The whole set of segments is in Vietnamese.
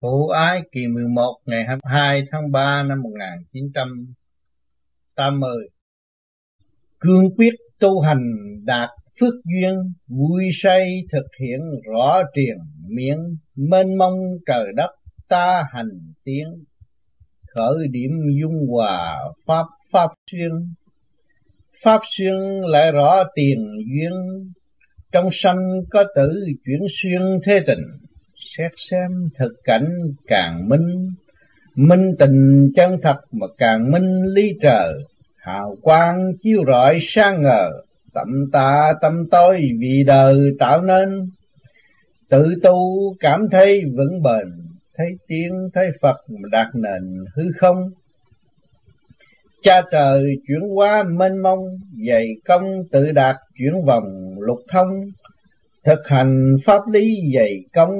Phụ ái kỳ 11 ngày 22 tháng 3 năm 1980 Cương quyết tu hành đạt phước duyên, Vui say thực hiện rõ triền miệng Mênh mông trời đất ta hành tiến. Khởi điểm dung hòa Pháp Pháp xuyên. Pháp xuyên lại rõ tiền duyên, Trong sanh có tử chuyển xuyên thế tình xét xem thực cảnh càng minh minh tình chân thật mà càng minh lý trời. Hào quang chiếu rọi sang ngờ tâm ta tâm tôi vì đời tạo nên. Tự tu cảm thấy vững bền, thấy tiếng thấy phật đạt nền hư không. Cha trời chuyển hóa mênh mông, dày công tự đạt chuyển vòng lục thông. Thực hành pháp lý dày công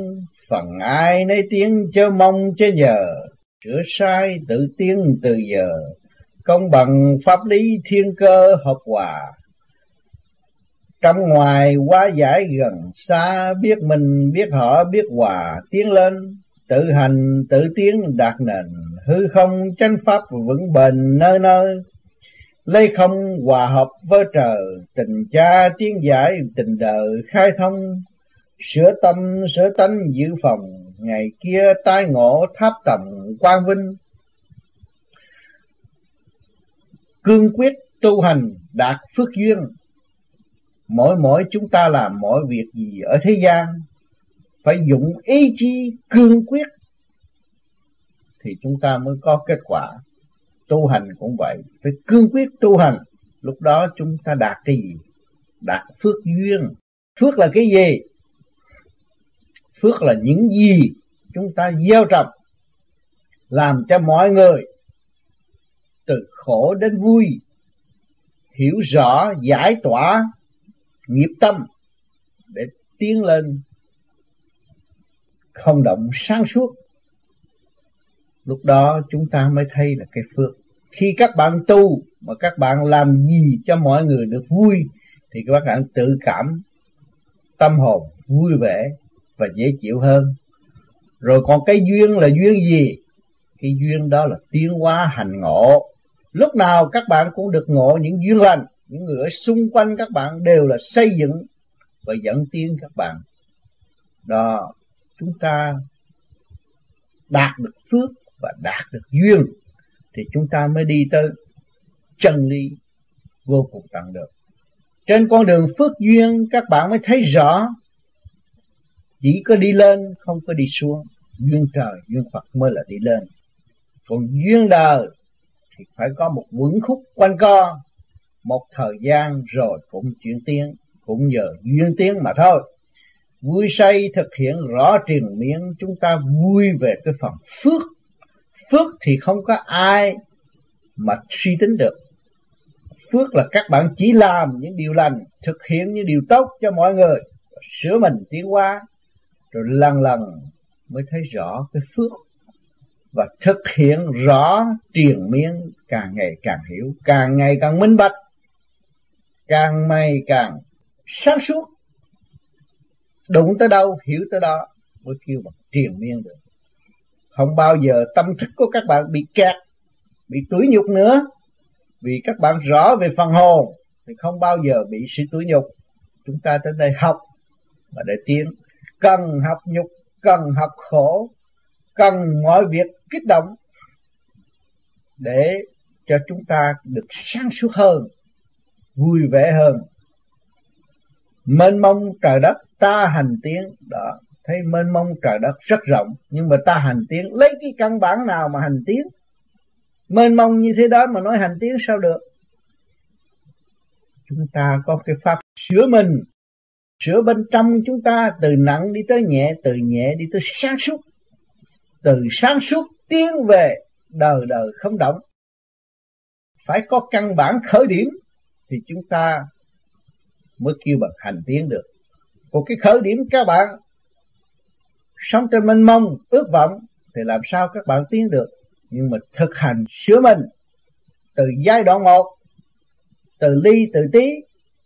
phần ai nấy tiếng chớ mong chớ nhờ sửa sai tự tiến từ giờ. Công bằng pháp lý thiên cơ hợp hòa. Trong ngoài quá giải gần xa, biết mình, biết họ, biết hòa tiến lên, tự hành, tự tiến đạt nền. Hư không chánh pháp vững bền nơi nơi. Lấy không hòa hợp với trời, tình cha tiến giải, tình đời khai thông sửa tâm, sửa tánh, giữ phòng. Ngày kia tai ngộ tháp tầm quang vinh. Cương quyết tu hành đạt phước duyên. Mỗi mỗi chúng ta làm mọi việc gì ở thế gian, phải dụng ý chí cương quyết, thì chúng ta mới có kết quả. Tu hành cũng vậy, phải cương quyết tu hành. Lúc đó chúng ta đạt cái gì? Đạt phước duyên. Phước là cái gì? Phước là những gì chúng ta gieo trồng, làm cho mọi người từ khổ đến vui, hiểu rõ, giải tỏa nghiệp tâm để tiến lên không động sáng suốt. Lúc đó chúng ta mới thấy là cái phước. Khi các bạn tu mà các bạn làm gì cho mọi người được vui, thì các bạn tự cảm tâm hồn vui vẻ và dễ chịu hơn. Rồi còn cái duyên là duyên gì? Cái duyên đó là tiến hóa hành ngộ. Lúc nào các bạn cũng được ngộ những duyên lành. Những người ở xung quanh các bạn đều là xây dựng và dẫn tiến các bạn. Đó, chúng ta đạt được phước và đạt được duyên thì chúng ta mới đi tới chân lý vô cùng tận được. Trên con đường phước duyên, các bạn mới thấy rõ chỉ có đi lên, không có đi xuống. Duyên trời duyên phật mới là đi lên. Còn duyên đời thì phải có một vững khúc quanh co. Một thời gian rồi cũng chuyển tiến cũng nhờ duyên tiến mà thôi. Vui say thực hiện rõ triền miên, chúng ta vui về cái phần phước. Phước thì không có ai mà suy tính được. Phước là các bạn chỉ làm những điều lành, thực hiện những điều tốt cho mọi người, sửa mình tiến hóa rồi lần lần mới thấy rõ cái phước và thực hiện rõ triền miên càng ngày càng hiểu, càng ngày càng minh bạch, càng ngày càng sáng suốt. Đụng tới đâu, hiểu tới đó mới kêu bằng triền miên được. Không bao giờ tâm thức của các bạn bị kẹt, bị tủi nhục nữa. Vì các bạn rõ về phần hồn, thì không bao giờ bị sự tủi nhục. Chúng ta tới đây học và để tiến cần học nhục, cần học khổ, cần mọi việc kích động để cho chúng ta được sáng suốt hơn, vui vẻ hơn. Mênh mông trời đất, ta hành tiến đó, thấy mênh mông trời đất rất rộng, nhưng mà ta hành tiến lấy cái căn bản nào mà hành tiến mênh mông như thế đó mà nói hành tiến sao được? Chúng ta có cái pháp sửa mình sửa bên trong chúng ta từ nặng đi tới nhẹ, từ nhẹ đi tới sáng suốt. Từ sáng suốt tiến về đời đời không động. Phải có căn bản khởi điểm thì chúng ta mới kêu bằng hành tiến được. Một cái khởi điểm các bạn sống trên mênh mông, ước vọng thì làm sao các bạn tiến được? Nhưng mà thực hành sửa mình từ giai đoạn một, từ ly, từ tí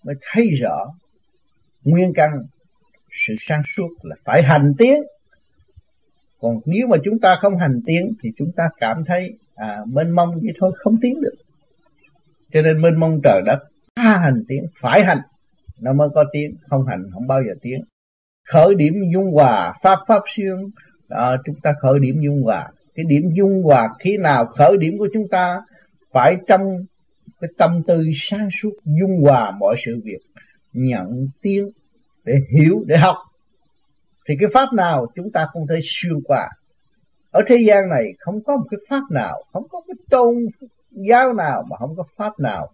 mới thấy rõ nguyên căn sự sáng suốt là phải hành tiến. Còn nếu mà chúng ta không hành tiến thì chúng ta cảm thấy à mênh mông vậy thôi không tiến được. Cho nên mênh mông trời đất ta hành tiến phải hành. Nó mới có tiếng không hành không bao giờ tiến. Khởi điểm dung hòa pháp pháp xuyên đó, chúng ta khởi điểm dung hòa. Cái điểm dung hòa khi nào khởi điểm của chúng ta phải trong cái tâm tư sáng suốt dung hòa mọi sự việc nhận tiếng để hiểu, để học. Thì cái pháp nào chúng ta không thể xuyên qua? Ở thế gian này không có một cái pháp nào, không có cái tôn giáo nào mà không có pháp nào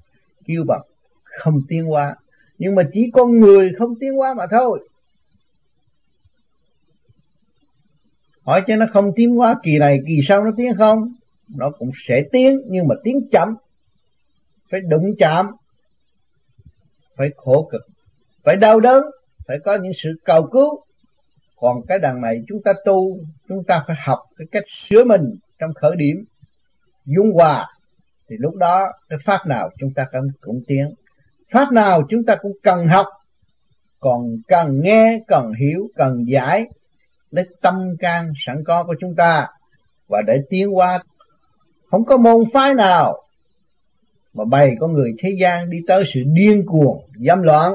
kêu bằng không tiến hóa. Nhưng mà chỉ con người không tiến hóa mà thôi. Hỏi cho nó không tiến hóa kỳ này, kỳ sau nó tiến không? Nó cũng sẽ tiến, nhưng mà tiến chậm. Phải đụng chạm. Phải khổ cực. Phải đau đớn phải có những sự cầu cứu. Còn cái đằng này chúng ta tu, chúng ta phải học cái cách sửa mình trong khởi điểm. Dung hòa, thì lúc đó cái pháp nào chúng ta cũng cũng tiến. Pháp nào chúng ta cũng cần học, còn cần nghe, cần hiểu, cần giải, lấy tâm can sẵn có của chúng ta. Và để tiến qua không có môn phái nào mà bày có người thế gian đi tới sự điên cuồng, dâm loạn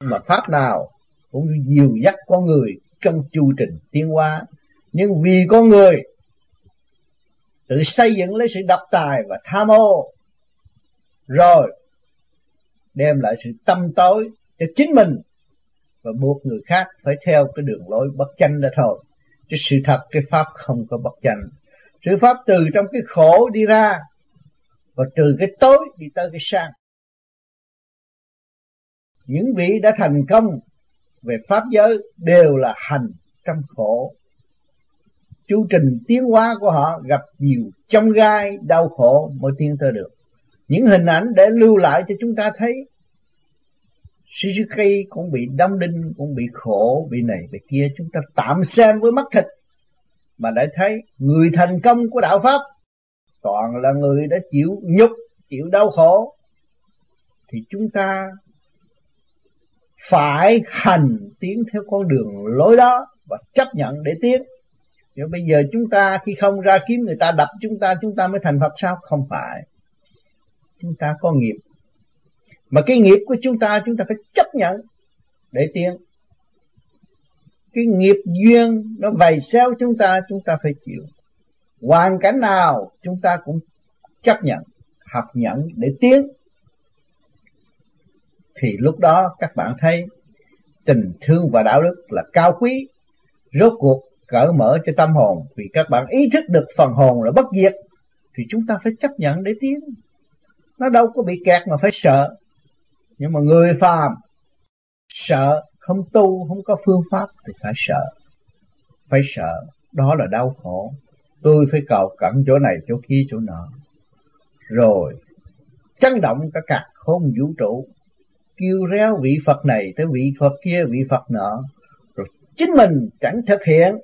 mà pháp nào cũng dìu dắt con người trong chu trình tiến hóa. Nhưng vì con người tự xây dựng lấy sự độc tài và tham ô, rồi đem lại sự tâm tối cho chính mình và buộc người khác phải theo cái đường lối bất chánh đó thôi. Chứ sự thật, cái pháp không có bất chánh. Sự pháp từ trong cái khổ đi ra và từ cái tối đi tới cái sáng những vị đã thành công về pháp giới đều là hành trong khổ. Chu trình tiến hóa của họ gặp nhiều trong gai, đau khổ mới tiến tới được. Những hình ảnh để lưu lại cho chúng ta thấy Suzuki cũng bị đâm đinh, cũng bị khổ bị này bị kia. Chúng ta tạm xem với mắt thịt mà đã thấy người thành công của đạo pháp toàn là người đã chịu nhục, chịu đau khổ. Thì chúng ta phải hành tiến theo con đường lối đó và chấp nhận để tiến. Nếu bây giờ chúng ta khi không ra kiếm người ta đập chúng ta chúng ta mới thành Phật sao? Không phải. Chúng ta có nghiệp. Mà cái nghiệp của chúng ta chúng ta phải chấp nhận để tiến. Cái nghiệp duyên nó vầy xéo chúng ta chúng ta phải chịu. Hoàn cảnh nào, chúng ta cũng chấp nhận, học nhận để tiến thì lúc đó các bạn thấy tình thương và đạo đức là cao quý. Rốt cuộc cởi mở cho tâm hồn, vì các bạn ý thức được phần hồn là bất diệt, thì chúng ta phải chấp nhận để tiến. Nó đâu có bị kẹt mà phải sợ. Nhưng mà người phàm sợ, không tu, không có phương pháp thì phải sợ. Phải sợ. Đó là đau khổ. Tôi phải cầu cẩn chỗ này, chỗ kia, chỗ nọ. Rồi, chấn động cả cả khôn vũ trụ kêu réo vị Phật này tới vị Phật kia, vị Phật nọ. Rồi chính mình chẳng thực hiện.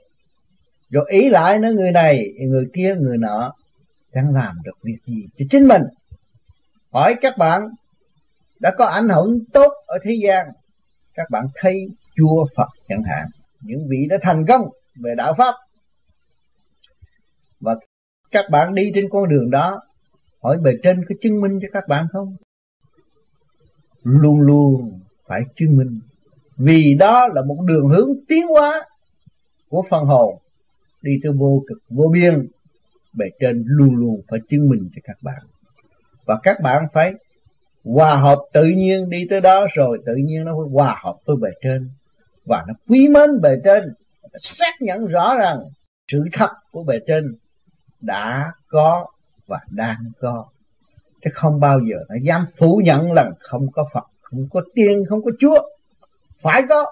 Rồi ý lại nói, người này, người kia, người nọ chẳng làm được việc gì cho chính mình. Hỏi các bạn, đã có ảnh hưởng tốt ở thế gian? Các bạn thấy chùa Phật chẳng hạn. Những vị đã thành công về đạo pháp. Và các bạn đi trên con đường đó, hỏi bề trên có chứng minh cho các bạn không? Luôn luôn phải chứng minh. Vì đó là một đường hướng tiến hóa của phần hồn đi tới vô cực, vô biên. Bề trên luôn luôn phải chứng minh cho các bạn. Và các bạn phải hòa hợp tự nhiên đi tới đó rồi tự nhiên nó phải hòa hợp với bề trên. Và nó quý mến bề trên. Xác nhận rõ ràng sự thật của bề trên đã có và đang có chứ không bao giờ nó dám phủ nhận là không có Phật, không có tiên, không có Chúa. Phải có.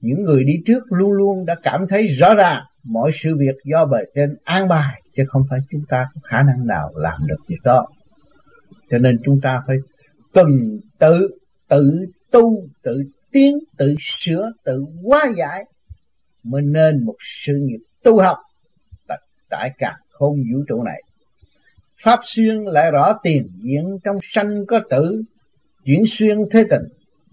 Những người đi trước luôn luôn đã cảm thấy rõ ràng mọi sự việc do bề trên an bài, chứ không phải chúng ta có khả năng nào làm được việc đó. Cho nên chúng ta phải cần tự tự tu, tự tiến, tự sửa, tự hóa giải, mới nên một sự nghiệp tu học tại cả không vũ trụ này pháp xuyên lại rõ tiền diễn trong sanh có tử, chuyển xuyên thế tình.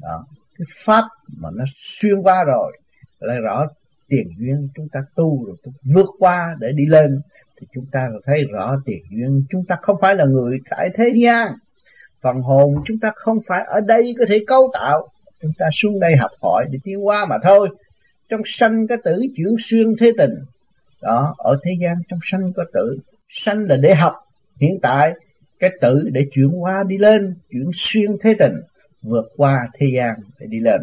Đó, cái pháp mà nó xuyên qua rồi, lại rõ tiền duyên chúng ta tu rồi ta vượt qua để đi lên, thì chúng ta thấy rõ tiền duyên chúng ta không phải là người tại thế gian. Phần hồn chúng ta không phải ở đây có thể cấu tạo. Chúng ta xuống đây học hỏi để tiến qua mà thôi. Trong sanh có tử, chuyển xuyên thế tình. Đó, ở thế gian trong sanh có tử, sanh là để học hiện tại, cái tử để chuyển hóa đi lên, chuyển xuyên thế tình, vượt qua thế gian để đi lên.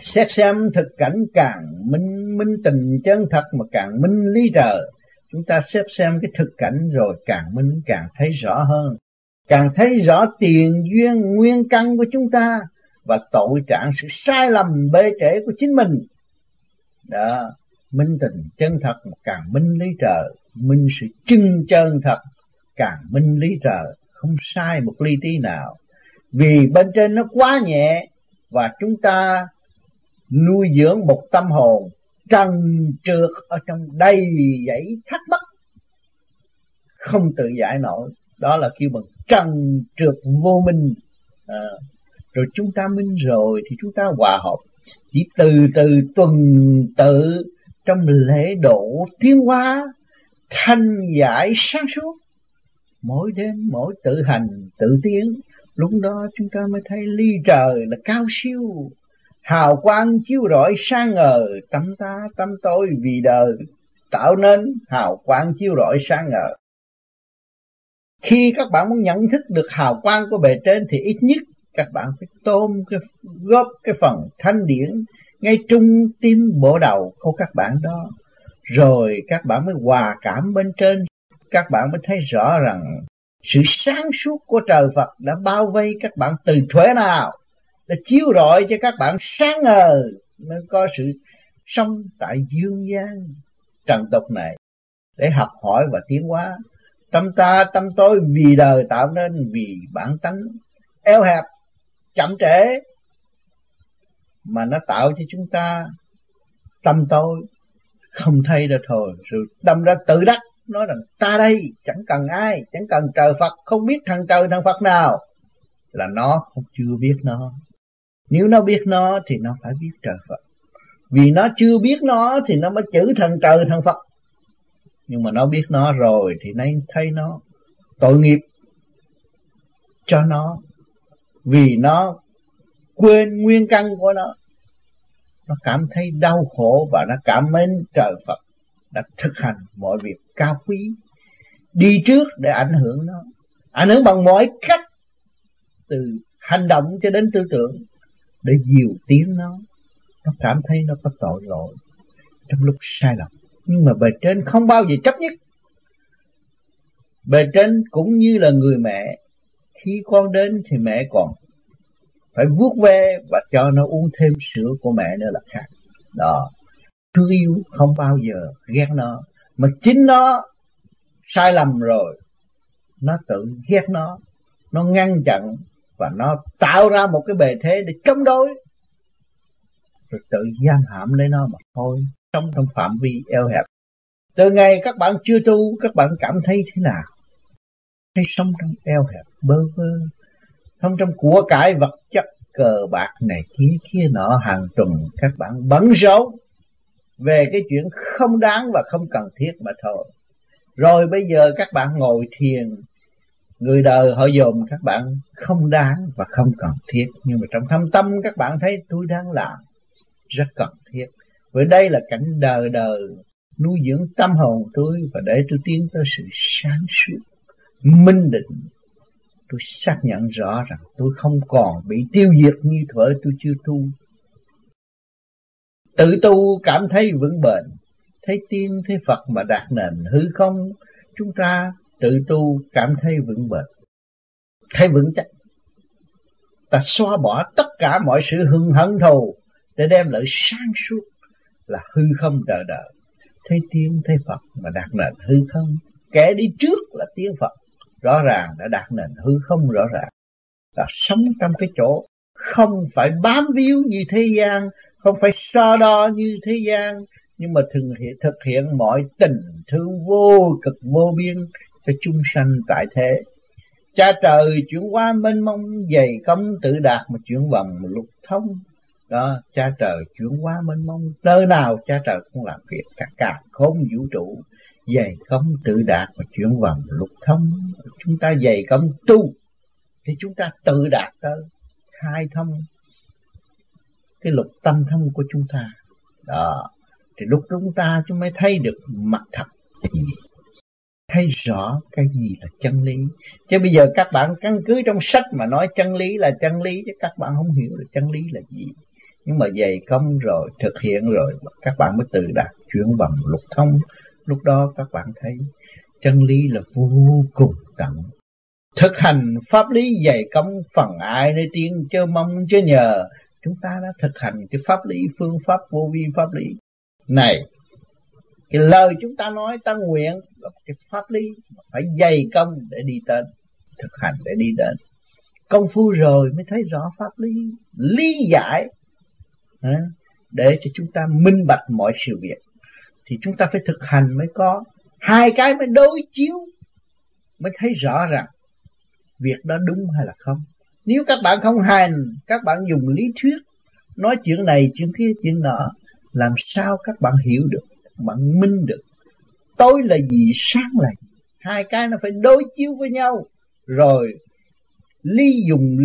Xét xem thực cảnh càng minh minh tình chân thật mà càng minh lý trời, chúng ta xét xem cái thực cảnh rồi càng minh, càng thấy rõ hơn. Càng thấy rõ tiền duyên nguyên căn của chúng ta và tội trạng sự sai lầm bê trễ của chính mình. Đó, minh tình chân thật mà càng minh lý trời minh sự chân chân thật càng minh lý trời không sai một ly tí nào. Vì bên trên nó quá nhẹ và chúng ta nuôi dưỡng một tâm hồn trần trượt ở trong đầy dãy thắc mắc không tự giải nổi đó là kêu bằng trần trượt vô minh. À, rồi chúng ta minh rồi thì chúng ta hòa hợp. Chỉ từ từ tuần tự trong lễ độ tiến hóa thanh giải sáng suốt. Mỗi đêm, mỗi tự hành, tự tiến. Lúc đó chúng ta mới thấy ly trời là cao siêu. Hào quang chiếu rọi sáng ngời. Tâm ta tâm tôi vì đời tạo nên hào quang chiếu rọi sáng ngời. Khi các bạn muốn nhận thức được hào quang của bề trên thì ít nhất các bạn phải tôm cái, góp cái phần thanh điển ngay trung tim bộ đầu của các bạn đó rồi các bạn mới hòa cảm bên trên. Các bạn mới thấy rõ rằng sự sáng suốt của trời Phật đã bao vây các bạn từ thuế nào, đã chiếu rọi cho các bạn sáng ngời, mới có sự sống tại dương gian trần tục này. Để học hỏi và tiến hóa, tâm ta, tâm tôi vì đời tạo nên, vì bản tánh, eo hẹp, chậm trễ, mà nó tạo cho chúng ta tâm tôi không thay ra thôi. Rồi đâm ra tự đắc, nói rằng, ta đây, chẳng cần ai, chẳng cần trời Phật, không biết thằng trời thằng Phật nào. Là nó không chưa biết nó. Nếu nó biết nó thì nó phải biết trời Phật. Vì nó chưa biết nó thì nó mới chữ thằng trời thằng Phật. Nhưng mà nó biết nó rồi thì nay thấy nó tội nghiệp cho nó. Vì nó quên nguyên căn của nó nó cảm thấy đau khổ và nó cảm mến trời Phật, đã thực hành mọi việc cao quý, đi trước để ảnh hưởng nó, ảnh hưởng bằng mọi cách, từ hành động cho đến tư tưởng, để dìu tiếng nó. Nó cảm thấy nó có tội lỗi trong lúc sai lầm. Nhưng mà bề trên không bao giờ chấp nhất. Bề trên cũng như là người mẹ, khi con đến thì mẹ còn phải vuốt ve và cho nó uống thêm sữa của mẹ nữa là khác. Đó. Thương yêu không bao giờ ghét nó, mà chính nó sai lầm rồi, nó tự ghét nó nó ngăn chặn và nó tạo ra một cái bề thế để chống đối. Rồi tự giam hãm lấy nó mà thôi, sống trong phạm vi eo hẹp. Từ ngày các bạn chưa tu, các bạn cảm thấy thế nào? Thấy sống trong eo hẹp, bơ vơ không trong của cải vật chất cờ bạc này, kia kia nọ, hàng tuần các bạn bấn rối về cái chuyện không đáng và không cần thiết mà thôi. Rồi bây giờ các bạn ngồi thiền. Người đời họ dồn các bạn không đáng và không cần thiết. Nhưng mà trong thâm tâm các bạn thấy tôi đang làm rất cần thiết. Bởi đây là cảnh đời đời nuôi dưỡng tâm hồn tôi và để tôi tiến tới sự sáng suốt, minh định tôi xác nhận rõ rằng tôi không còn bị tiêu diệt như thuở tôi chưa tu. Tự tu cảm thấy vững bền, thấy tiên thấy Phật mà đạt nền hư không, chúng ta tự tu cảm thấy vững bền. Thấy vững chắc. Ta xóa bỏ tất cả mọi sự hưng hận thù để đem lại sáng suốt là hư không đời đời. Thấy tiên thấy Phật mà đạt nền hư không, kẻ đi trước là tiên Phật rõ ràng đã đạt nền hư không rõ ràng. Là sống trong cái chỗ không phải bám víu như thế gian không phải so đo như thế gian nhưng mà thực hiện, thực hiện mọi tình thương vô cực vô biên cho chúng sanh tại thế. Cha trời chuyển qua mênh mông dày công tự đạt mà chuyển vòng lục thông. Đó cha trời chuyển qua mênh mông nơi nào cha trời cũng làm việc cả cả không vũ trụ dày công tự đạt và chuyển vòng lục thông. Chúng ta dày công tu thì chúng ta tự đạt tới khai thông cái lục tâm thông của chúng ta. Đó. Thì lúc chúng ta chúng mới thấy được mặt thật. Thấy rõ cái gì là chân lý. Chứ bây giờ các bạn căn cứ trong sách mà nói chân lý là chân lý, chứ các bạn không hiểu được chân lý là gì. Nhưng mà dày công rồi, thực hiện rồi, các bạn mới tự đạt chuyển bằng lục thông lúc đó các bạn thấy chân lý là vô cùng tận. Thực hành pháp lý dày công phần ai nơi tiên chớ mong chớ nhờ. Chúng ta đã thực hành cái pháp lý, phương pháp vô vi pháp lý. Này, cái lời chúng ta nói, ta nguyện là cái pháp lý phải dày công để đi đến, thực hành để đi đến. Công phu rồi mới thấy rõ pháp lý lý giải để cho chúng ta minh bạch mọi sự việc thì chúng ta phải thực hành mới có. Hai cái mới đối chiếu, mới thấy rõ rằng việc đó đúng hay là không. Nếu các bạn không hành, các bạn dùng lý thuyết, nói chuyện này, chuyện kia, chuyện nọ, làm sao các bạn hiểu được bạn minh được tối là gì, sáng là gì. Hai cái nó phải đối chiếu với nhau. Rồi ly dùng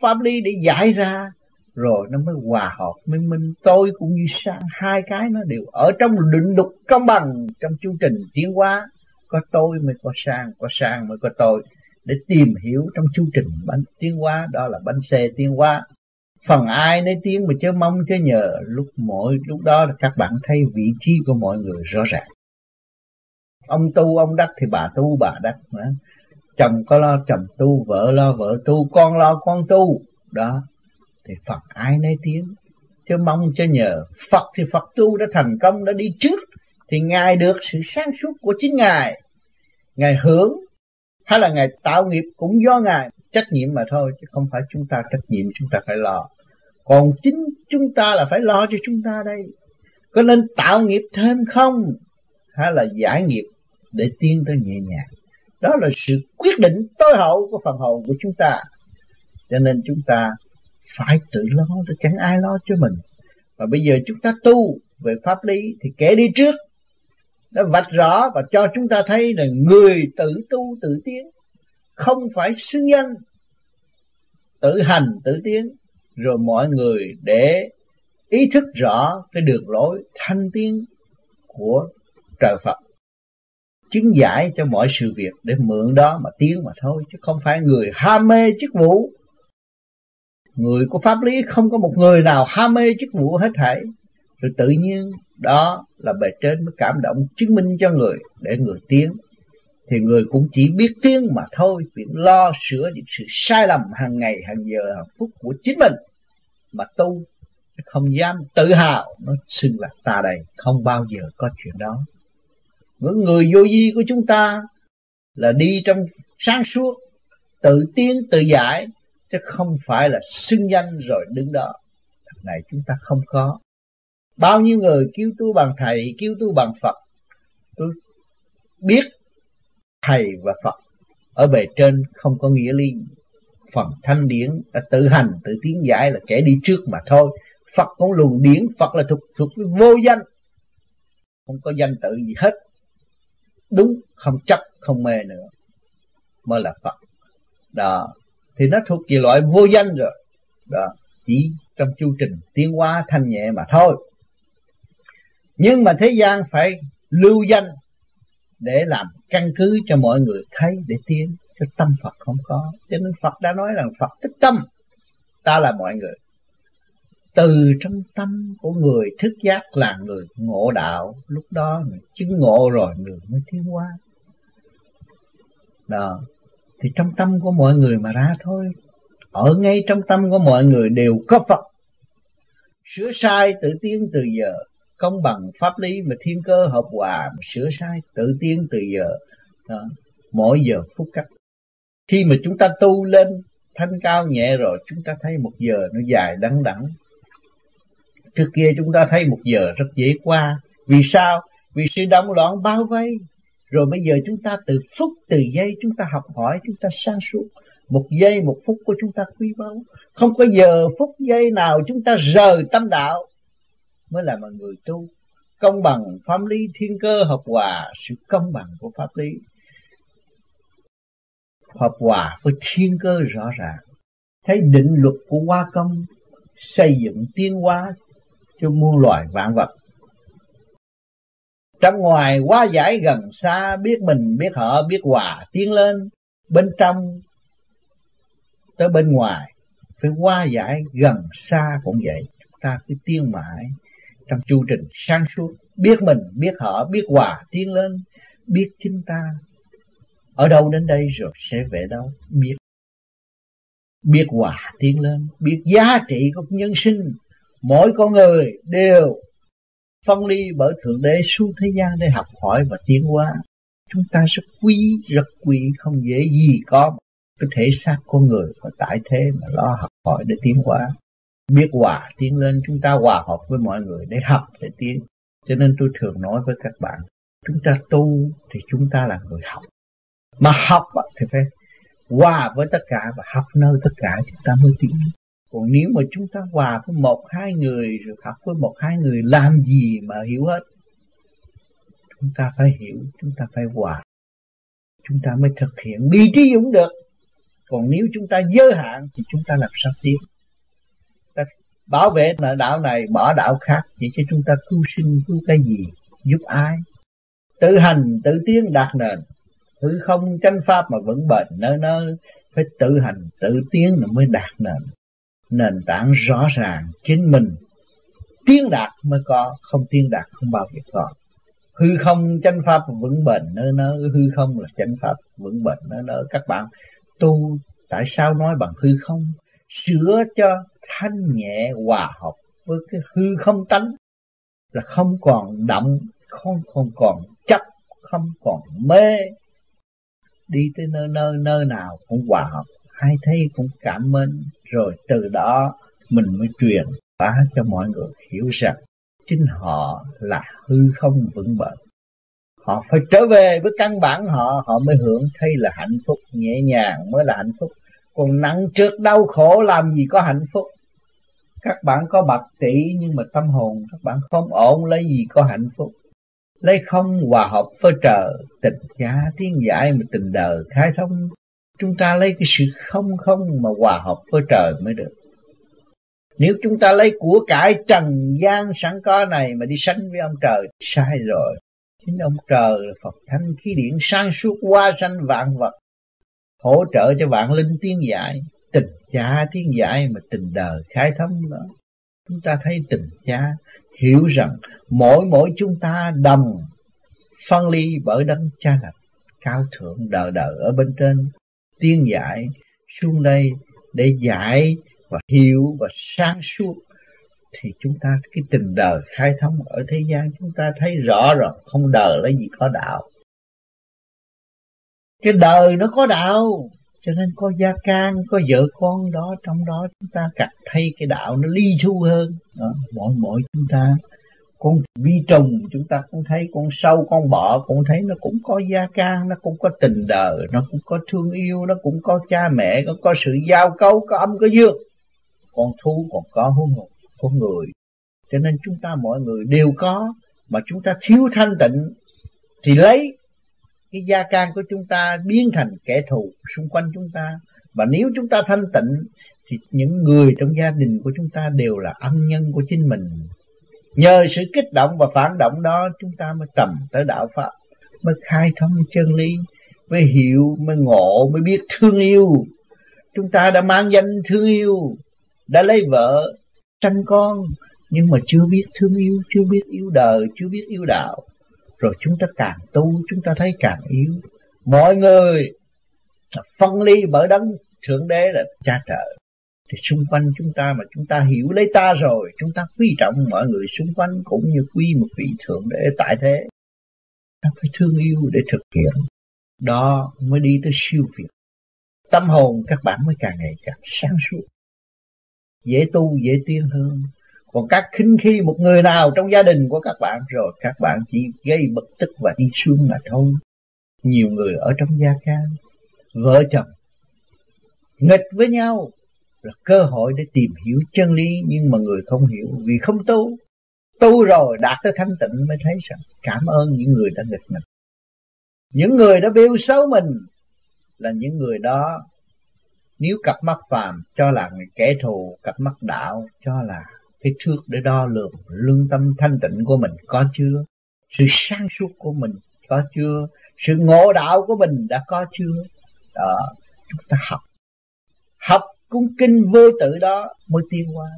pháp lý để giải ra rồi nó mới hòa hợp mới minh tôi cũng như sang hai cái nó đều ở trong định luật công bằng trong chu trình tiến hóa. Có tôi mới có sang có sang mới có tôi. Để tìm hiểu trong chu trình bánh tiến hóa, đó là bánh xe tiến hóa. Phần ai nấy tiếng mà chớ mong chớ nhờ. Lúc mỗi, lúc đó là các bạn thấy vị trí của mọi người rõ ràng. Ông tu, ông đắc thì bà tu, bà đắc nữa. Chồng có lo, chồng tu, vợ lo, vợ tu, con lo, con tu. Đó thì phật ai nấy tiếng. Chứ mong cho nhờ phật thì phật tu đã thành công, đã đi trước, thì ngài được sự sáng suốt của chính ngài. Ngài hưởng hay là ngài tạo nghiệp cũng do ngài. Trách nhiệm mà thôi, chứ không phải chúng ta trách nhiệm, chúng ta phải lo. Còn chính chúng ta là phải lo cho chúng ta đây. Có nên tạo nghiệp thêm không? Hay là giải nghiệp để tiến tới nhẹ nhàng? Đó là sự quyết định tối hậu của phần hồn của chúng ta. Cho nên chúng ta phải tự lo tôi chẳng ai lo cho mình. Và bây giờ chúng ta tu về pháp lý thì kể đi trước nó vạch rõ và cho chúng ta thấy là người tự tu tự tiến, không phải xưng danh, tự hành tự tiến. Rồi mọi người để ý thức rõ cái đường lối thanh tiến của trời Phật, chứng giải cho mọi sự việc để mượn đó mà tiến mà thôi, chứ không phải người ham mê chức vụ người của pháp lý không có một người nào ham mê chức vụ hết thảy. Rồi tự nhiên đó là bề trên mới cảm động, chứng minh cho người để người tiến. Thì người cũng chỉ biết tiếng mà thôi việc lo sửa những sự sai lầm hàng ngày, hàng giờ, hàng phút của chính mình. Mà tu không dám tự hào, nó xưng là ta đây, không bao giờ có chuyện đó. Những người vô vi của chúng ta là đi trong sáng suốt, tự tiến, tự giải chứ không phải là xưng danh rồi đứng đó. Thằng này chúng ta không có. Bao nhiêu người cứu tu bằng thầy, cứu tu bằng phật, tôi biết thầy và phật ở bề trên không có nghĩa lý phần thanh điển đã tự hành, tự tiến giải là kẻ đi trước mà thôi. Phật cũng luồng điển, phật là thuộc thuộc vô danh. Không có danh tự gì hết. Đúng, không chấp không mê nữa, mới là phật. Đó thì nó thuộc về loại vô danh rồi. Đó, chỉ trong chu trình tiến hóa thanh nhẹ mà thôi. Nhưng mà thế gian phải lưu danh để làm căn cứ cho mọi người thấy, để tiến cho tâm Phật không có. Cho nên Phật đã nói rằng Phật thích tâm, ta là mọi người. Từ trong tâm của người thức giác là người ngộ đạo. Lúc đó người chứng ngộ rồi, người mới tiến hóa. Đó thì trong tâm của mọi người mà ra thôi. Ở ngay trong tâm của mọi người đều có Phật. Sửa sai tự tiến từ giờ công bằng pháp lý mà thiên cơ hợp hòa sửa sai tự tiến từ giờ. Đó, mỗi giờ phút cách. Khi mà chúng ta tu lên thanh cao nhẹ rồi chúng ta thấy một giờ nó dài đắng đẵng. Trước kia chúng ta thấy một giờ rất dễ qua. Vì sao? Vì sự động loạn bao vây rồi bây giờ chúng ta từ phút, từ giây chúng ta học hỏi, chúng ta sáng suốt. Một giây, một phút của chúng ta quý báu. Không có giờ phút giây nào chúng ta rời tâm đạo. Mới là một người tu. Công bằng pháp lý, thiên cơ, hợp hòa, sự công bằng của pháp lý. Hợp hòa với thiên cơ rõ ràng. Thấy định luật của hoa công, xây dựng tiến hóa cho muôn loài vạn vật trong ngoài quá giải gần xa, biết mình, biết họ, biết hòa tiến lên bên trong tới bên ngoài. Phải qua giải gần xa cũng vậy. Chúng ta cứ tiến mãi trong chu trình sáng suốt. Biết mình, biết họ, biết hòa tiến lên. Biết chính ta ở đâu đến đây rồi sẽ về đâu. Biết biết hòa tiến lên. Biết giá trị của nhân sinh. Mỗi con người đều phân ly bởi thượng đế xuống thế gian để học hỏi và tiến hóa. Chúng ta rất quý rất quý, không dễ gì có cái thể xác con người và tại thế mà lo học hỏi để tiến hóa. Biết hòa tiến lên, chúng ta hòa hợp với mọi người để học, để tiến. Cho nên tôi thường nói với các bạn, chúng ta tu thì chúng ta là người học. Mà học thì phải hòa với tất cả và học nơi tất cả chúng ta mới tiến còn nếu mà chúng ta hòa với một hai người rồi học với một hai người, làm gì mà hiểu hết? Chúng ta phải hiểu, chúng ta phải hòa. Chúng ta mới thực hiện đi trí dũng được. Còn nếu chúng ta giới hạn thì chúng ta làm sao tiến ta bảo vệ nợ đạo này, bỏ đạo khác, chỉ cho chúng ta cứu sinh cứu cái gì? Giúp ai? Tự hành, tự tiến đạt nền. Hư không, chánh pháp mà vẫn bền, nơi nơi phải tự hành, tự tiến là mới đạt nền nền tảng rõ ràng chính mình. Tiến đạt mới có, không tiến đạt không bao giờ có. Hư không, chánh pháp vững bền nơi nơi hư không là chánh pháp vững bền nơi nơi các bạn tu, tại sao nói bằng hư không? Sửa cho thanh nhẹ hòa hợp với cái hư không tánh là không còn đậm, không không còn chấp không còn mê. Đi tới nơi nơi nơi nào cũng hòa hợp ai thấy cũng cảm mến rồi từ đó mình mới truyền bá cho mọi người hiểu rằng chính họ là hư không vững bền. Họ phải trở về với căn bản họ họ mới hưởng thấy là hạnh phúc nhẹ nhàng, mới là hạnh phúc. Còn nặng trượt đau khổ làm gì có hạnh phúc? Các bạn có bạc tỷ nhưng mà tâm hồn các bạn không ổn, lấy gì có hạnh phúc? Lấy không hòa hợp với trời, tình cha tiếng giải mà tình đời khai thông chúng ta lấy cái sự không không mà hòa hợp với trời mới được. Nếu chúng ta lấy của cải trần gian sẵn có này mà đi sánh với ông trời, sai rồi. Chính ông trời là Phật thanh khí điển sang suốt qua sanh vạn vật, hỗ trợ cho vạn linh tiến giải, tình cha tiến giải mà tình đời khai thông đó. Chúng ta thấy tình cha hiểu rằng mỗi mỗi chúng ta đồng phân ly bởi đấng cha lập cao thượng đời đời ở bên trên tiên giải xuống đây để giải và hiểu và sáng suốt thì chúng ta cái tình đời khai thông ở thế gian chúng ta thấy rõ rồi không đời lấy gì có đạo. Cái đời nó có đạo cho nên có gia can có vợ con đó trong đó chúng ta cảm thấy cái đạo nó ly thu hơn. Đó, mỗi mỗi chúng ta con vi trùng chúng ta cũng thấy, con sâu, con bọ cũng thấy, nó cũng có gia ca, nó cũng có tình đời, nó cũng có thương yêu, nó cũng có cha mẹ, nó có sự giao cấu, có âm, có dương. Con thú còn có huống hồn con người. Cho nên chúng ta mọi người đều có, mà chúng ta thiếu thanh tịnh thì lấy cái gia can của chúng ta biến thành kẻ thù xung quanh chúng ta. Và nếu chúng ta thanh tịnh thì những người trong gia đình của chúng ta đều là ân nhân của chính mình nhờ sự kích động và phản động đó, chúng ta mới tầm tới đạo pháp mới khai thông chân lý, mới hiểu, mới ngộ, mới biết thương yêu. Chúng ta đã mang danh thương yêu, đã lấy vợ tranh con, nhưng mà chưa biết thương yêu, chưa biết yêu đời, chưa biết yêu đạo. Rồi chúng ta càng tu, chúng ta thấy càng yếu. Mọi người, phân ly bởi đấng thượng đế là cha trời thì xung quanh chúng ta mà chúng ta hiểu lấy ta rồi, chúng ta quý trọng mọi người xung quanh cũng như quý một vị thượng đế tại thế. Ta phải thương yêu để thực hiện. Đó mới đi tới siêu việt. Tâm hồn các bạn mới càng ngày càng sáng suốt. Dễ tu, dễ tiến hơn. Còn các khinh khi một người nào trong gia đình của các bạn, rồi các bạn chỉ gây bực tức và đi xuống mà thôi. Nhiều người ở trong gia can vợ chồng, nghịch với nhau là cơ hội để tìm hiểu chân lý, nhưng mà người không hiểu, vì không tu tu rồi đạt tới thanh tịnh mới thấy rằng cảm ơn những người đã nghịch mình. Những người đã biêu xấu mình là những người đó, nếu cặp mắt phàm cho là kẻ thù, cặp mắt đạo cho là cái thước để đo lường lương tâm thanh tịnh của mình có chưa? Sự sáng suốt của mình có chưa? Sự ngộ đạo của mình đã có chưa? Đó, chúng ta học. Học cung kinh vô tự đó mới tiến qua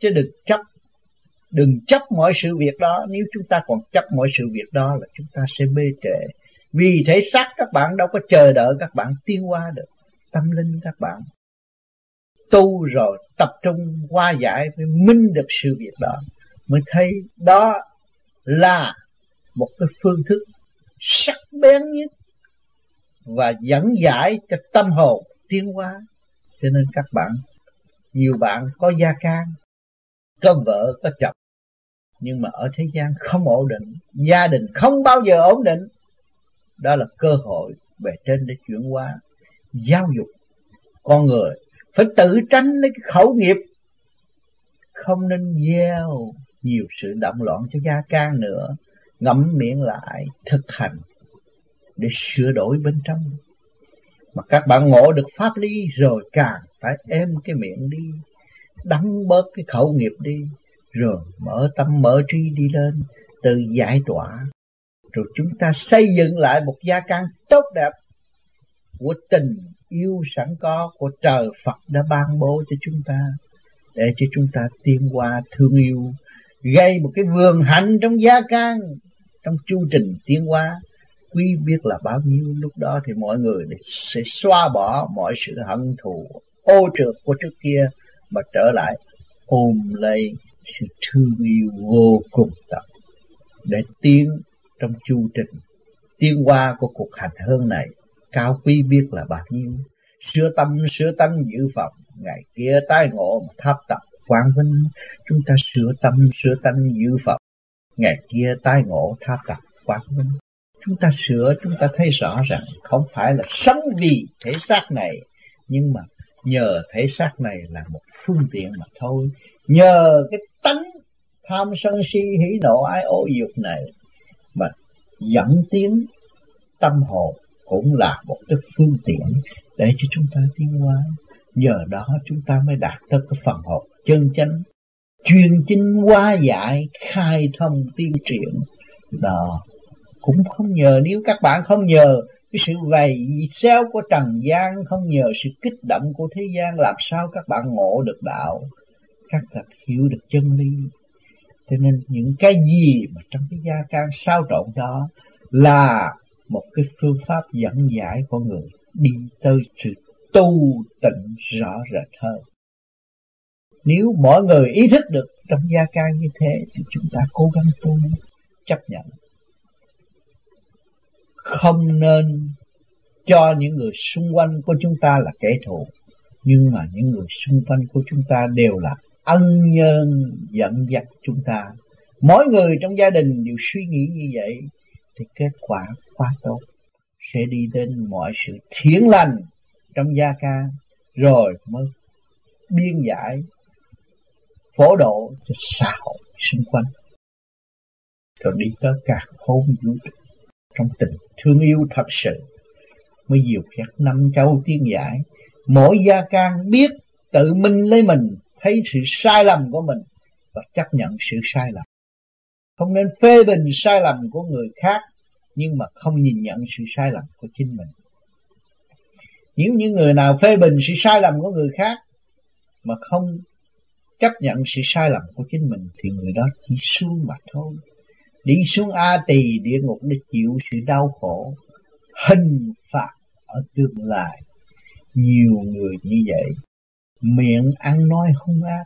chứ đừng chấp đừng chấp mọi sự việc đó. Nếu chúng ta còn chấp mọi sự việc đó là chúng ta sẽ bê trễ. Vì thể xác các bạn đâu có chờ đợi các bạn tiến qua được. Tâm linh các bạn tu rồi tập trung qua giải mới minh được sự việc đó. Mới thấy đó là một cái phương thức sắc bén nhất và dẫn giải cho tâm hồn tiến hóa cho nên các bạn, nhiều bạn có gia can, có vợ, có chồng, nhưng mà ở thế gian không ổn định, gia đình không bao giờ ổn định. Đó là cơ hội bề trên để chuyển hóa giáo dục. Con người phải tự tránh lấy cái khẩu nghiệp. Không nên gieo nhiều sự động loạn cho gia can nữa. Ngậm miệng lại, thực hành để sửa đổi bên trong mà các bạn ngộ được pháp lý rồi càng phải êm cái miệng đi, đắng bớt cái khẩu nghiệp đi, rồi mở tâm mở trí đi lên từ giải tỏa. Rồi chúng ta xây dựng lại một gia căn tốt đẹp của tình yêu sẵn có của trời Phật đã ban bố cho chúng ta, để cho chúng ta tiến qua thương yêu, gây một cái vườn hạnh trong gia can trong chu trình tiến hóa quý biết là bao nhiêu, lúc đó thì mọi người sẽ xóa bỏ mọi sự hận thù, ô trượt của trước kia, mà trở lại ôm lấy sự thương yêu vô cùng tận. Để tiến trong chu trình, tiến qua của cuộc hành hương này, cao quý biết là bao nhiêu. Sửa tâm sửa tâm giữ phòng ngày kia tái ngộ mà tháp tập quang vinh. Chúng ta sửa tâm sửa tâm giữ phòng ngày kia tái ngộ tháp tập quang vinh chúng ta sửa, chúng ta thấy rõ rằng không phải là sống vì thể xác này, nhưng mà nhờ thể xác này là một phương tiện mà thôi. Nhờ cái tánh tham sân si hỉ nộ ái ô dục này mà dẫn tiến tâm hồn cũng là một cái phương tiện để cho chúng ta tiến hóa. Nhờ đó chúng ta mới đạt tới cái phần hồn chân chánh. Truyền chinh hóa giải, khai thông tiên triển đó cũng không nhờ, nếu các bạn không nhờ, cái sự vầy xéo của trần gian không nhờ sự kích động của thế gian, làm sao các bạn ngộ được đạo các bạn hiểu được chân lý cho nên những cái gì mà trong cái gia can sao trộn đó là một cái phương pháp dẫn giải con người đi tới sự tu tịnh rõ rệt hơn. Nếu mọi người ý thức được trong gia can như thế thì chúng ta cố gắng tu, chấp nhận. Không nên cho những người xung quanh của chúng ta là kẻ thù, nhưng mà những người xung quanh của chúng ta đều là ân nhân dẫn dắt chúng ta. Mỗi người trong gia đình đều suy nghĩ như vậy thì kết quả quá tốt. Sẽ đi đến mọi sự thiện lành trong gia ca rồi mới biên giải phổ độ cho xã hội xung quanh. Rồi đi tới cả hôn vũ trụ trong tình thương yêu thật sự, mới diệu khét năm châu tiên giải. Mỗi gia can biết tự mình lấy mình, thấy sự sai lầm của mình và chấp nhận sự sai lầm. Không nên phê bình sai lầm của người khác, nhưng mà không nhìn nhận sự sai lầm của chính mình. Nếu những người nào phê bình sự sai lầm của người khác, mà không chấp nhận sự sai lầm của chính mình, thì người đó chỉ xuống mà thôi đi xuống a tỳ địa ngục để chịu sự đau khổ. Hình phạt ở tương lai. Nhiều người như vậy, miệng ăn nói hung ác.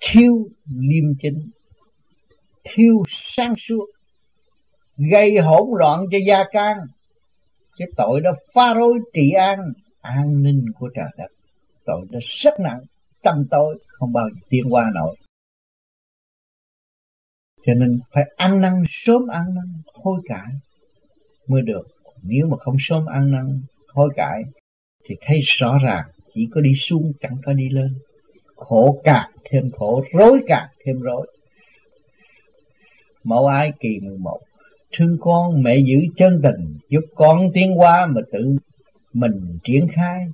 Thiếu liêm chính. Thiếu sáng suốt. Gây hỗn loạn cho gia can. Cái tội đó phá rối trị an an ninh của trời đất. Tội đó rất nặng, tâm tối, không bao giờ tiến qua nổi cho nên phải ăn năn, sớm ăn năn, hối cải mới được. Nếu mà không sớm ăn năn, hối cải thì thấy rõ ràng chỉ có đi xuống, chẳng có đi lên. Khổ càng thêm khổ, rối càng thêm rối. Mẫu ai kỳ 11 thương con mẹ giữ chân tình, giúp con tiến qua mà tự mình triển khai.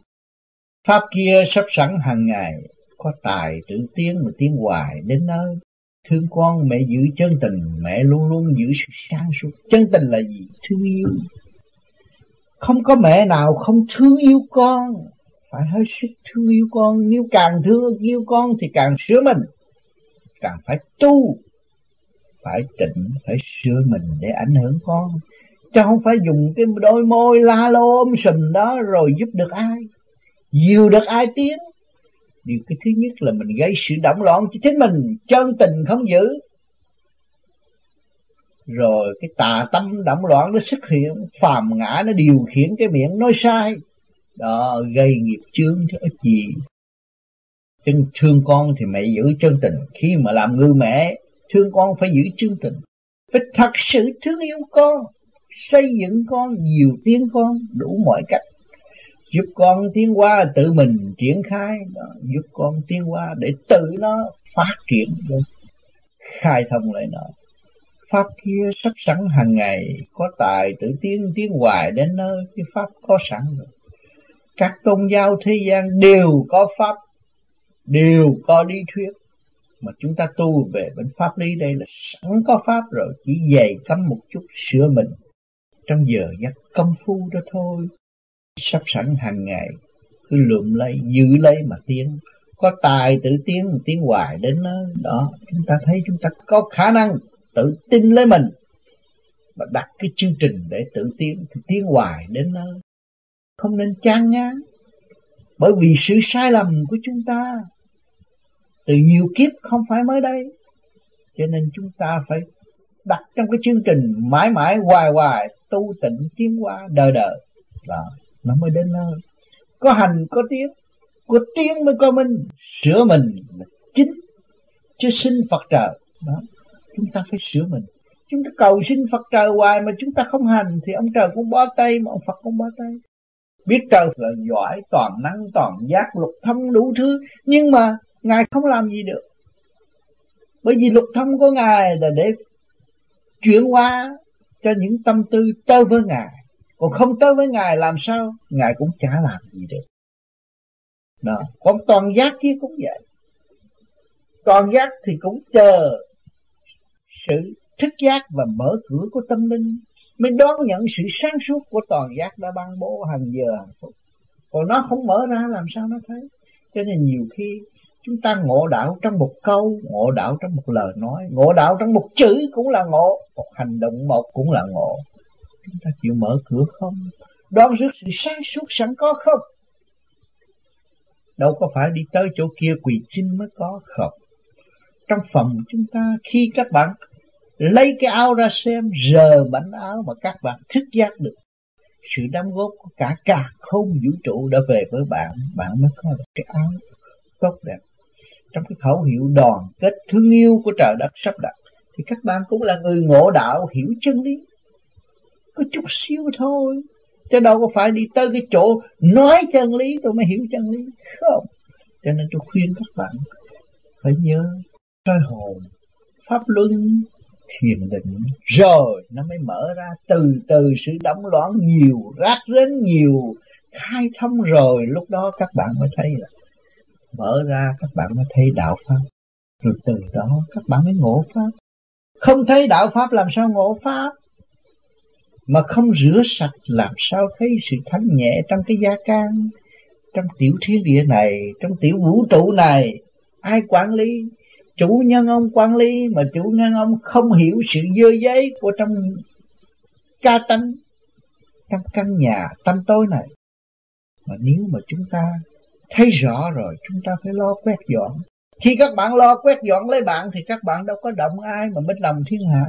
Pháp kia sắp sẵn hàng ngày, có tài tự tiến mà tiến hoài đến nơi thương con, mẹ giữ chân tình, mẹ luôn luôn giữ sự sáng suốt. Chân tình là gì? Thương yêu. Không có mẹ nào không thương yêu con. Phải hết sức thương yêu con. Nếu càng thương yêu con thì càng sửa mình. Càng phải tu, phải tịnh phải sửa mình để ảnh hưởng con. Chứ không phải dùng cái đôi môi la lô ôm sùm đó rồi giúp được ai. Dìu được ai tiến điều cái thứ nhất là mình gây sự động loạn cho chính mình chân tình không giữ. Rồi cái tà tâm động loạn nó xuất hiện, phàm ngã nó điều khiển cái miệng nói sai. Đó, gây nghiệp chướng cho ích gì? Chân thương con thì mẹ giữ chân tình, khi mà làm ngư mẹ, thương con phải giữ chân tình. Phải thật sự thương yêu con, xây dựng con, nhiều tiếng con, đủ mọi cách giúp con tiến qua tự mình triển khai. Đó, giúp con tiến qua để tự nó phát triển. Lên khai thông lại nó. Pháp kia sắp sẵn hàng ngày. Có tài tự tiến tiến hoài đến nơi. Cái pháp có sẵn rồi. Các tôn giáo thế gian đều có pháp. Đều có lý thuyết. Mà chúng ta tu về bên pháp lý đây là sẵn có pháp rồi. Chỉ dày cấm một chút sửa mình. Trong giờ giấc công phu đó thôi sắp sẵn hàng ngày. Cứ lượm lấy, giữ lấy mà tiến. Có tài tự tiến tiến hoài đến nó đó, chúng ta thấy chúng ta có khả năng tự tin lấy mình. Và đặt cái chương trình để tự tiến, thì tiến hoài đến nó không nên chán ngán. Bởi vì sự sai lầm của chúng ta từ nhiều kiếp không phải mới đây. Cho nên chúng ta phải đặt trong cái chương trình mãi mãi, hoài hoài, tu tịnh tiến hóa, đời đời. Đó nó mới đến nơi. Có hành, có tiếng có tiếng mới có mình. Sửa mình là chính, chứ sinh Phật trời. Đó, chúng ta phải sửa mình. Chúng ta cầu xin Phật trời hoài mà chúng ta không hành thì ông trời cũng bó tay, mà ông Phật cũng bó tay. Biết trời là giỏi, toàn năng, toàn giác, lục thông đủ thứ, nhưng mà ngài không làm gì được. Bởi vì lục thông của ngài là để chuyển hóa cho những tâm tư tới với ngài còn không tới với ngài làm sao? Ngài cũng chả làm gì được. Đó. Còn toàn giác kia cũng vậy. Toàn giác thì cũng chờ sự thức giác và mở cửa của tâm linh, mới đón nhận sự sáng suốt của toàn giác đã ban bố hàng giờ hàng phút. Còn nó không mở ra làm sao nó thấy? Cho nên nhiều khi chúng ta ngộ đạo trong một câu, ngộ đạo trong một lời nói, ngộ đạo trong một chữ cũng là ngộ, một hành động một cũng là ngộ chúng ta chịu mở cửa không? Đón rước sự sáng suốt sẵn có không? Đâu có phải đi tới chỗ kia quỳ xin mới có không? Trong phòng chúng ta khi các bạn lấy cái áo ra xem rờ bánh áo mà các bạn thức giác được sự đóng góp của cả cả không vũ trụ đã về với bạn bạn mới có được cái áo tốt đẹp. Trong cái khẩu hiệu đoàn kết thương yêu của trời đất sắp đặt thì các bạn cũng là người ngộ đạo hiểu chân lý có chút xíu thôi. Chứ đâu có phải đi tới cái chỗ nói chân lý, tôi mới hiểu chân lý. Không. Cho nên tôi khuyên các bạn, phải nhớ soi hồn, pháp luân, thiền định. Rồi, nó mới mở ra từ từ sự đóng loạn nhiều, rác rến nhiều, khai thông rồi. Lúc đó các bạn mới thấy là mở ra, các bạn mới thấy đạo pháp. Rồi từ đó các bạn mới ngộ pháp. Không thấy đạo pháp làm sao ngộ pháp? Mà không rửa sạch, làm sao thấy sự thanh nhẹ trong cái gia can, trong tiểu thiên địa này, trong tiểu vũ trụ này? Ai quản lý? Chủ nhân ông quản lý, mà chủ nhân ông không hiểu sự dơ giấy của trong ca tánh, trong căn nhà tâm tối này. Mà nếu mà chúng ta thấy rõ rồi, chúng ta phải lo quét dọn. Khi các bạn lo quét dọn lấy bạn, thì các bạn đâu có động ai mà mất lòng thiên hạ.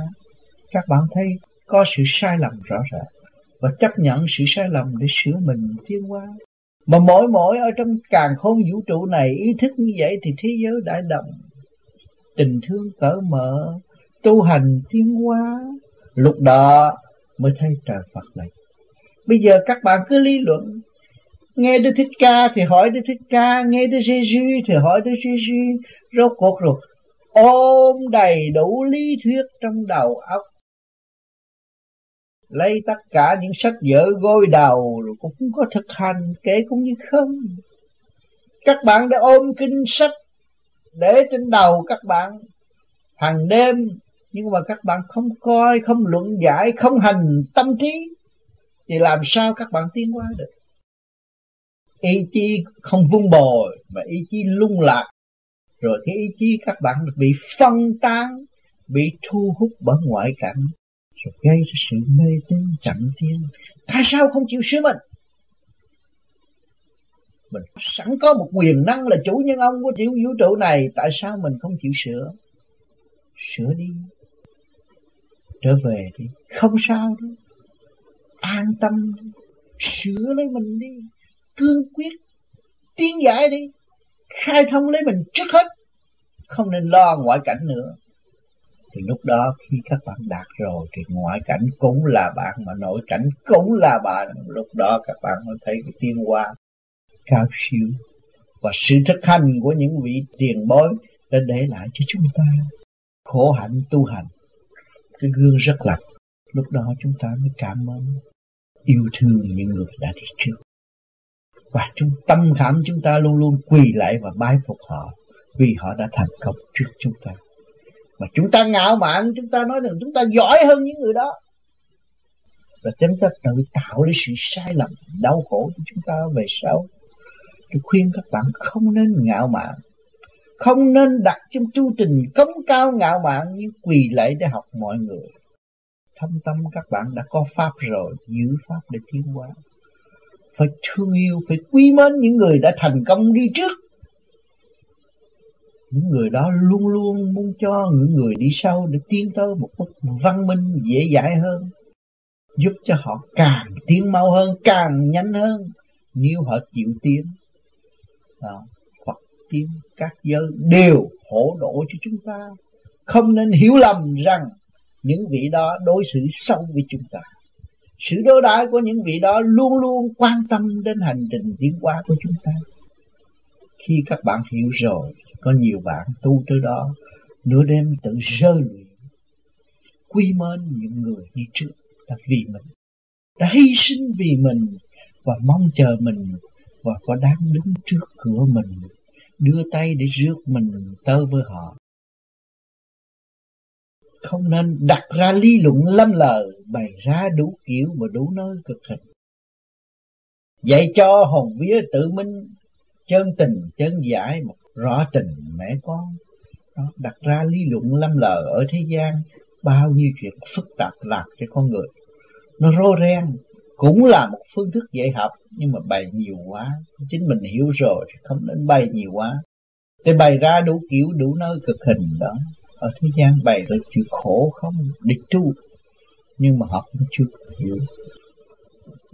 Các bạn thấy có sự sai lầm rõ ràng và chấp nhận sự sai lầm để sửa mình tiến hóa. Mà mỗi mỗi ở trong càng khôn vũ trụ này, ý thức như vậy thì thế giới đại đồng tình thương cởi mở, tu hành tiến hóa, lúc đó mới thấy trời Phật này. Bây giờ các bạn cứ lý luận. Nghe Đức Thích Ca thì hỏi Đức Thích Ca, nghe Đức Giêsu thì hỏi Đức Giêsu rốt cuộc rồi, ôm đầy đủ lý thuyết trong đầu óc lấy tất cả những sách vở gối đầu rồi cũng không có thực hành, kể cũng như không. Các bạn đã ôm kinh sách để trên đầu các bạn hàng đêm, nhưng mà các bạn không coi, không luận giải, không hành tâm trí, thì làm sao các bạn tiến qua được? Ý chí không vun bồi, mà ý chí lung lạc. Rồi cái ý chí các bạn bị phân tán, bị thu hút bởi ngoại cảnh rồi gây ra sự mê tín chậm tiến tại sao không chịu sửa mình mình sẵn có một quyền năng là chủ nhân ông của tiểu vũ trụ này. Tại sao mình không chịu sửa? Sửa đi. Trở về đi không sao đi an tâm đi. Sửa lấy mình đi. Cương quyết. Tiến giải đi. Khai thông lấy mình trước hết. Không nên lo ngoại cảnh nữa thì lúc đó khi các bạn đạt rồi thì ngoại cảnh cũng là bạn mà nội cảnh cũng là bạn. Lúc đó các bạn mới thấy cái tiên hoa cao siêu. Và sự thực hành của những vị tiền bối đã để lại cho chúng ta. Khổ hạnh tu hành, cái gương rất lạnh lúc đó chúng ta mới cảm ơn, yêu thương những người đã đi trước. Và trong tâm khảm chúng ta luôn luôn quỳ lại và bái phục họ vì họ đã thành công trước chúng ta mà chúng ta ngạo mạn, chúng ta nói rằng chúng ta giỏi hơn những người đó. Và chúng ta tự tạo ra sự sai lầm, đau khổ cho chúng ta về sau. Tôi khuyên các bạn không nên ngạo mạn. Không nên đặt trong tu tình cống cao ngạo mạn như quỳ lạy để học mọi người. Thâm tâm các bạn đã có pháp rồi, giữ pháp để tiến hóa. Phải thương yêu, phải quý mến những người đã thành công đi trước những người đó luôn luôn muốn cho những người đi sau để tiến tới một mức văn minh dễ dãi hơn giúp cho họ càng tiến mau hơn càng nhanh hơn. Nếu họ chịu tiến đó, Phật tiến các giới đều hỗ độ cho chúng ta. Không nên hiểu lầm rằng những vị đó đối xử sâu với chúng ta. Sự đối đãi của những vị đó luôn luôn quan tâm đến hành trình tiến hóa của chúng ta. Khi các bạn hiểu rồi có nhiều bạn tu tới đó, nửa đêm tự rơi luyện quy mến những người đi trước là vì mình. Đã hy sinh vì mình và mong chờ mình và có đáng đứng trước cửa mình, đưa tay để rước mình tới với họ. Không nên đặt ra lý luận lâm lời bày ra đủ kiểu và đủ nơi cực hình. Dạy cho hồn vía tự minh, chân tình, chân giải một rõ tình mẹ con. Đó, đặt ra lý luận lâm lờ ở thế gian bao nhiêu chuyện phức tạp lạc cho con người. Nó rô ren cũng là một phương thức dạy học nhưng mà bày nhiều quá. Chính mình hiểu rồi thì không nên bày nhiều quá. Để bày ra đủ kiểu đủ nơi cực hình đó. Ở thế gian bày ra chuyện khổ không? Địch tu nhưng mà họ cũng chưa hiểu.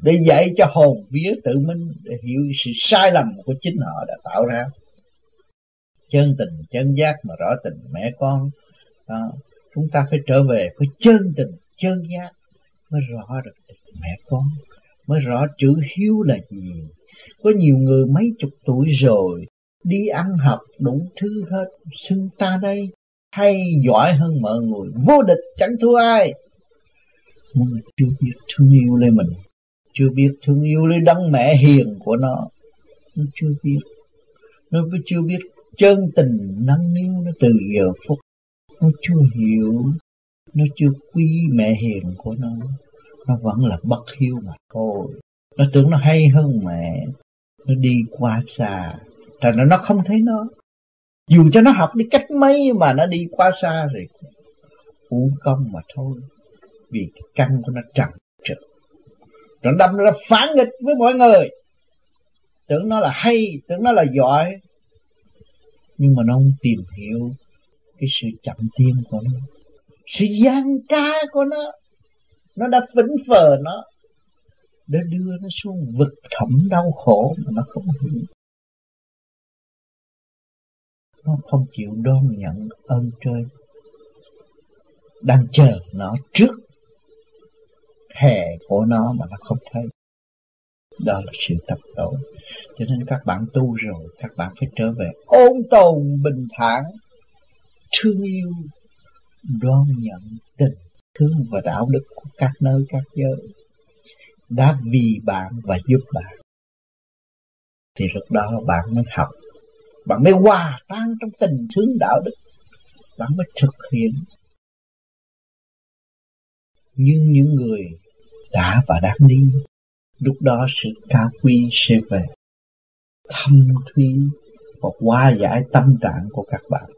Để dạy cho hồn vía tự minh để hiểu sự sai lầm của chính họ đã tạo ra chân tình, chân giác mà rõ tình mẹ con. Đó. chúng ta phải trở về với chân tình, chân giác mới rõ được tình mẹ con, mới rõ chữ hiếu là gì. Có nhiều người mấy chục tuổi rồi đi ăn học đủ thứ hết, xưng ta đây, hay giỏi hơn mọi người, vô địch, chẳng thua ai. Nhưng mà chưa biết thương yêu lấy mình, chưa biết thương yêu lấy đấng mẹ hiền của nó nó chưa biết. Nó chưa biết chân tình nâng niu nó từ giờ phút, nó chưa hiểu, nó chưa quý mẹ hiền của nó. Nó vẫn là bất hiếu mà thôi. Nó tưởng nó hay hơn mẹ. Nó đi qua xa. Thành ra nó không thấy nó. Dù cho nó học đi cách mấy mà nó đi qua xa rồi uổng công mà thôi. Vì căn của nó trầm trực. Nó đâm ra phản nghịch với mọi người. Tưởng nó là hay, tưởng nó là giỏi nhưng mà nó không tìm hiểu cái sự chậm tim của nó. Sự gian ca của nó nó đã phỉnh phờ nó để đưa nó xuống vực thẳm đau khổ mà nó không hiểu. Nó không chịu đón nhận ơn trời, đang chờ nó trước hè của nó mà nó không thấy đó là sự tập tội. Cho nên các bạn tu rồi, các bạn phải trở về ôn tồn bình thản, thương yêu đoan nhận tình thương và đạo đức của các nơi, các giới. Đã vì bạn và giúp bạn. Thì lúc đó bạn mới học. Bạn mới hòa tan trong tình thương đạo đức. Bạn mới thực hiện. Như những người đã và đang đi lúc đó sự cao quý sẽ về. Thâm thúy và hóa giải tâm trạng của các bạn.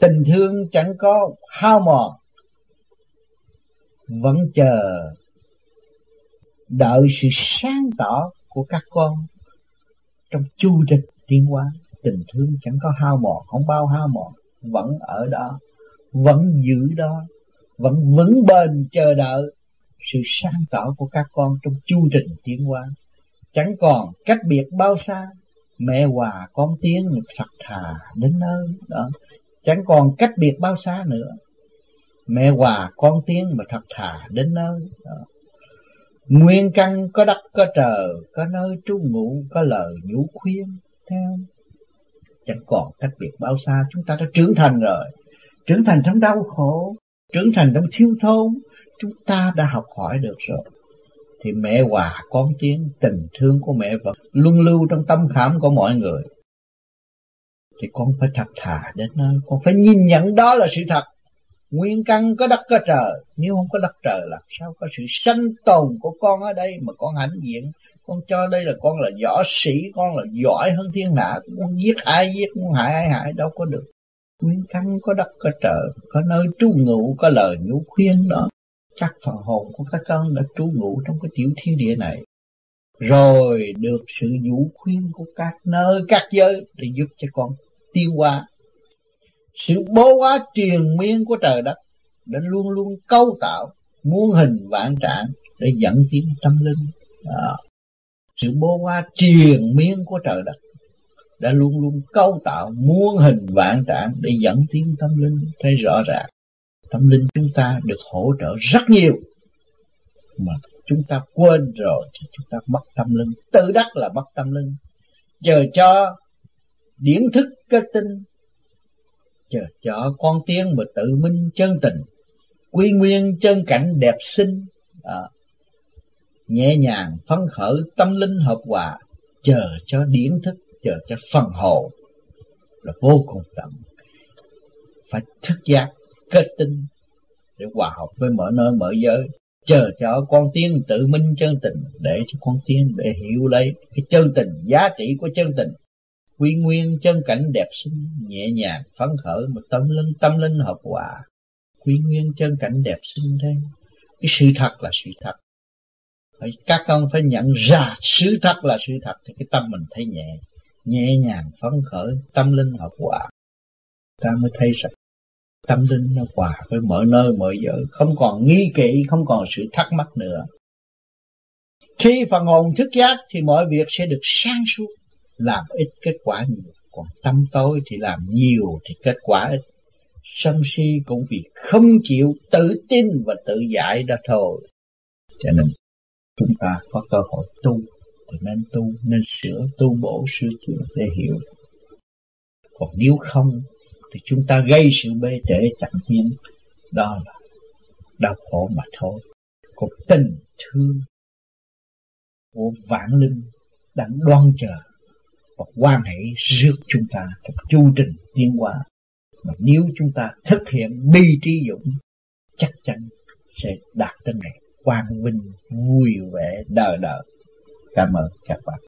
Tình thương chẳng có hao mòn. Vẫn chờ đợi sự sáng tỏ của các con trong chu trình tiến hóa. Tình thương chẳng có hao mòn, không bao hao mòn. Vẫn ở đó, vẫn giữ đó, vẫn vững bền chờ đợi sự sáng tỏ của các con trong chu trình tiến hóa. Chẳng còn cách biệt bao xa, mẹ hòa con tiếng thật thà đến nơi đó. Chẳng còn cách biệt bao xa nữa, mẹ hòa con tiếng mà thật thà đến nơi đó. nguyên căn có đất, có trời, có nơi trú ngụ, có lời nhủ khuyên, theo. Chẳng còn cách biệt bao xa, chúng ta đã trưởng thành rồi. Trưởng thành trong đau khổ, trưởng thành trong thiếu thốn chúng ta đã học hỏi được rồi. Thì mẹ hòa con tiếng tình thương của mẹ vẫn luôn lưu trong tâm khảm của mọi người. Thì con phải thật thà đến nơi, con phải nhìn nhận đó là sự thật. Nguyên căn có đất có trời, nếu không có đất trời làm sao có sự sanh tồn của con ở đây mà con hãnh diện? Con cho đây là con là võ sĩ, con là giỏi hơn thiên hạ, con giết ai giết con hại ai hại đâu có được. Nguyên căn có đất có trời, có nơi trú ngụ, có lời nhủ khuyên đó chắc phần hồn của các con đã trú ngụ trong cái tiểu thiên địa này. Rồi được sự nhủ khuyên của các nơi, các giới để giúp cho con tiêu hóa. Sự bố hóa triền miên của trời đất đã luôn luôn cấu tạo muôn hình vạn trạng để dẫn tiến tâm linh. Đó. sự bố hóa triền miên của trời đất đã luôn luôn cấu tạo muôn hình vạn trạng để dẫn tiến tâm linh thấy rõ ràng tâm linh chúng ta được hỗ trợ rất nhiều. Mà chúng ta quên rồi thì chúng ta mất tâm linh. Tự đắc là mất tâm linh. Chờ cho điển thức kết tinh. Chờ cho con tiếng mà tự minh chân tình. Quy nguyên chân cảnh đẹp xinh. À, nhẹ nhàng phấn khởi tâm linh hợp hòa. Chờ cho điển thức chờ cho phần hồn là vô cùng tận. Phải thức giác kết tinh, để hòa hợp với mở nơi mở giới, chờ cho con tiên tự minh chân tình, để cho con tiên để hiểu lấy cái chân tình, giá trị của chân tình. Quy nguyên chân cảnh đẹp xinh, nhẹ nhàng, phấn khởi một tâm linh tâm linh hợp hòa. Quy nguyên chân cảnh đẹp xinh thế. Cái sự thật là sự thật. Phải, các con phải nhận ra sự thật là sự thật, thì cái tâm mình thấy nhẹ nhẹ nhàng, phấn khởi, tâm linh hợp hòa. Ta mới thấy rằng tâm linh nó hòa với mọi nơi, mọi giới, không còn nghi kỵ, không còn sự thắc mắc nữa. Khi phần hồn thức giác thì mọi việc sẽ được sáng suốt, làm ít kết quả nhiều. Còn tâm tối thì làm nhiều thì kết quả ít. Sân si cũng vì không chịu tự tin và tự giải đã thôi. Cho nên chúng ta có cơ hội tu, thì nên tu, nên sửa tu bổ sửa chữa để hiểu. Còn nếu không thì chúng ta gây sự bê trễ chẳng tiến đó là đau khổ mà thôi. Cuộc tình thương của vạn linh đang đoan chờ và quan hệ rước chúng ta trong chu trình tiến hóa. Mà nếu chúng ta thực hiện bi trí dũng, chắc chắn sẽ đạt tới ngày quang vinh, vui vẻ đời đời cảm ơn các bạn.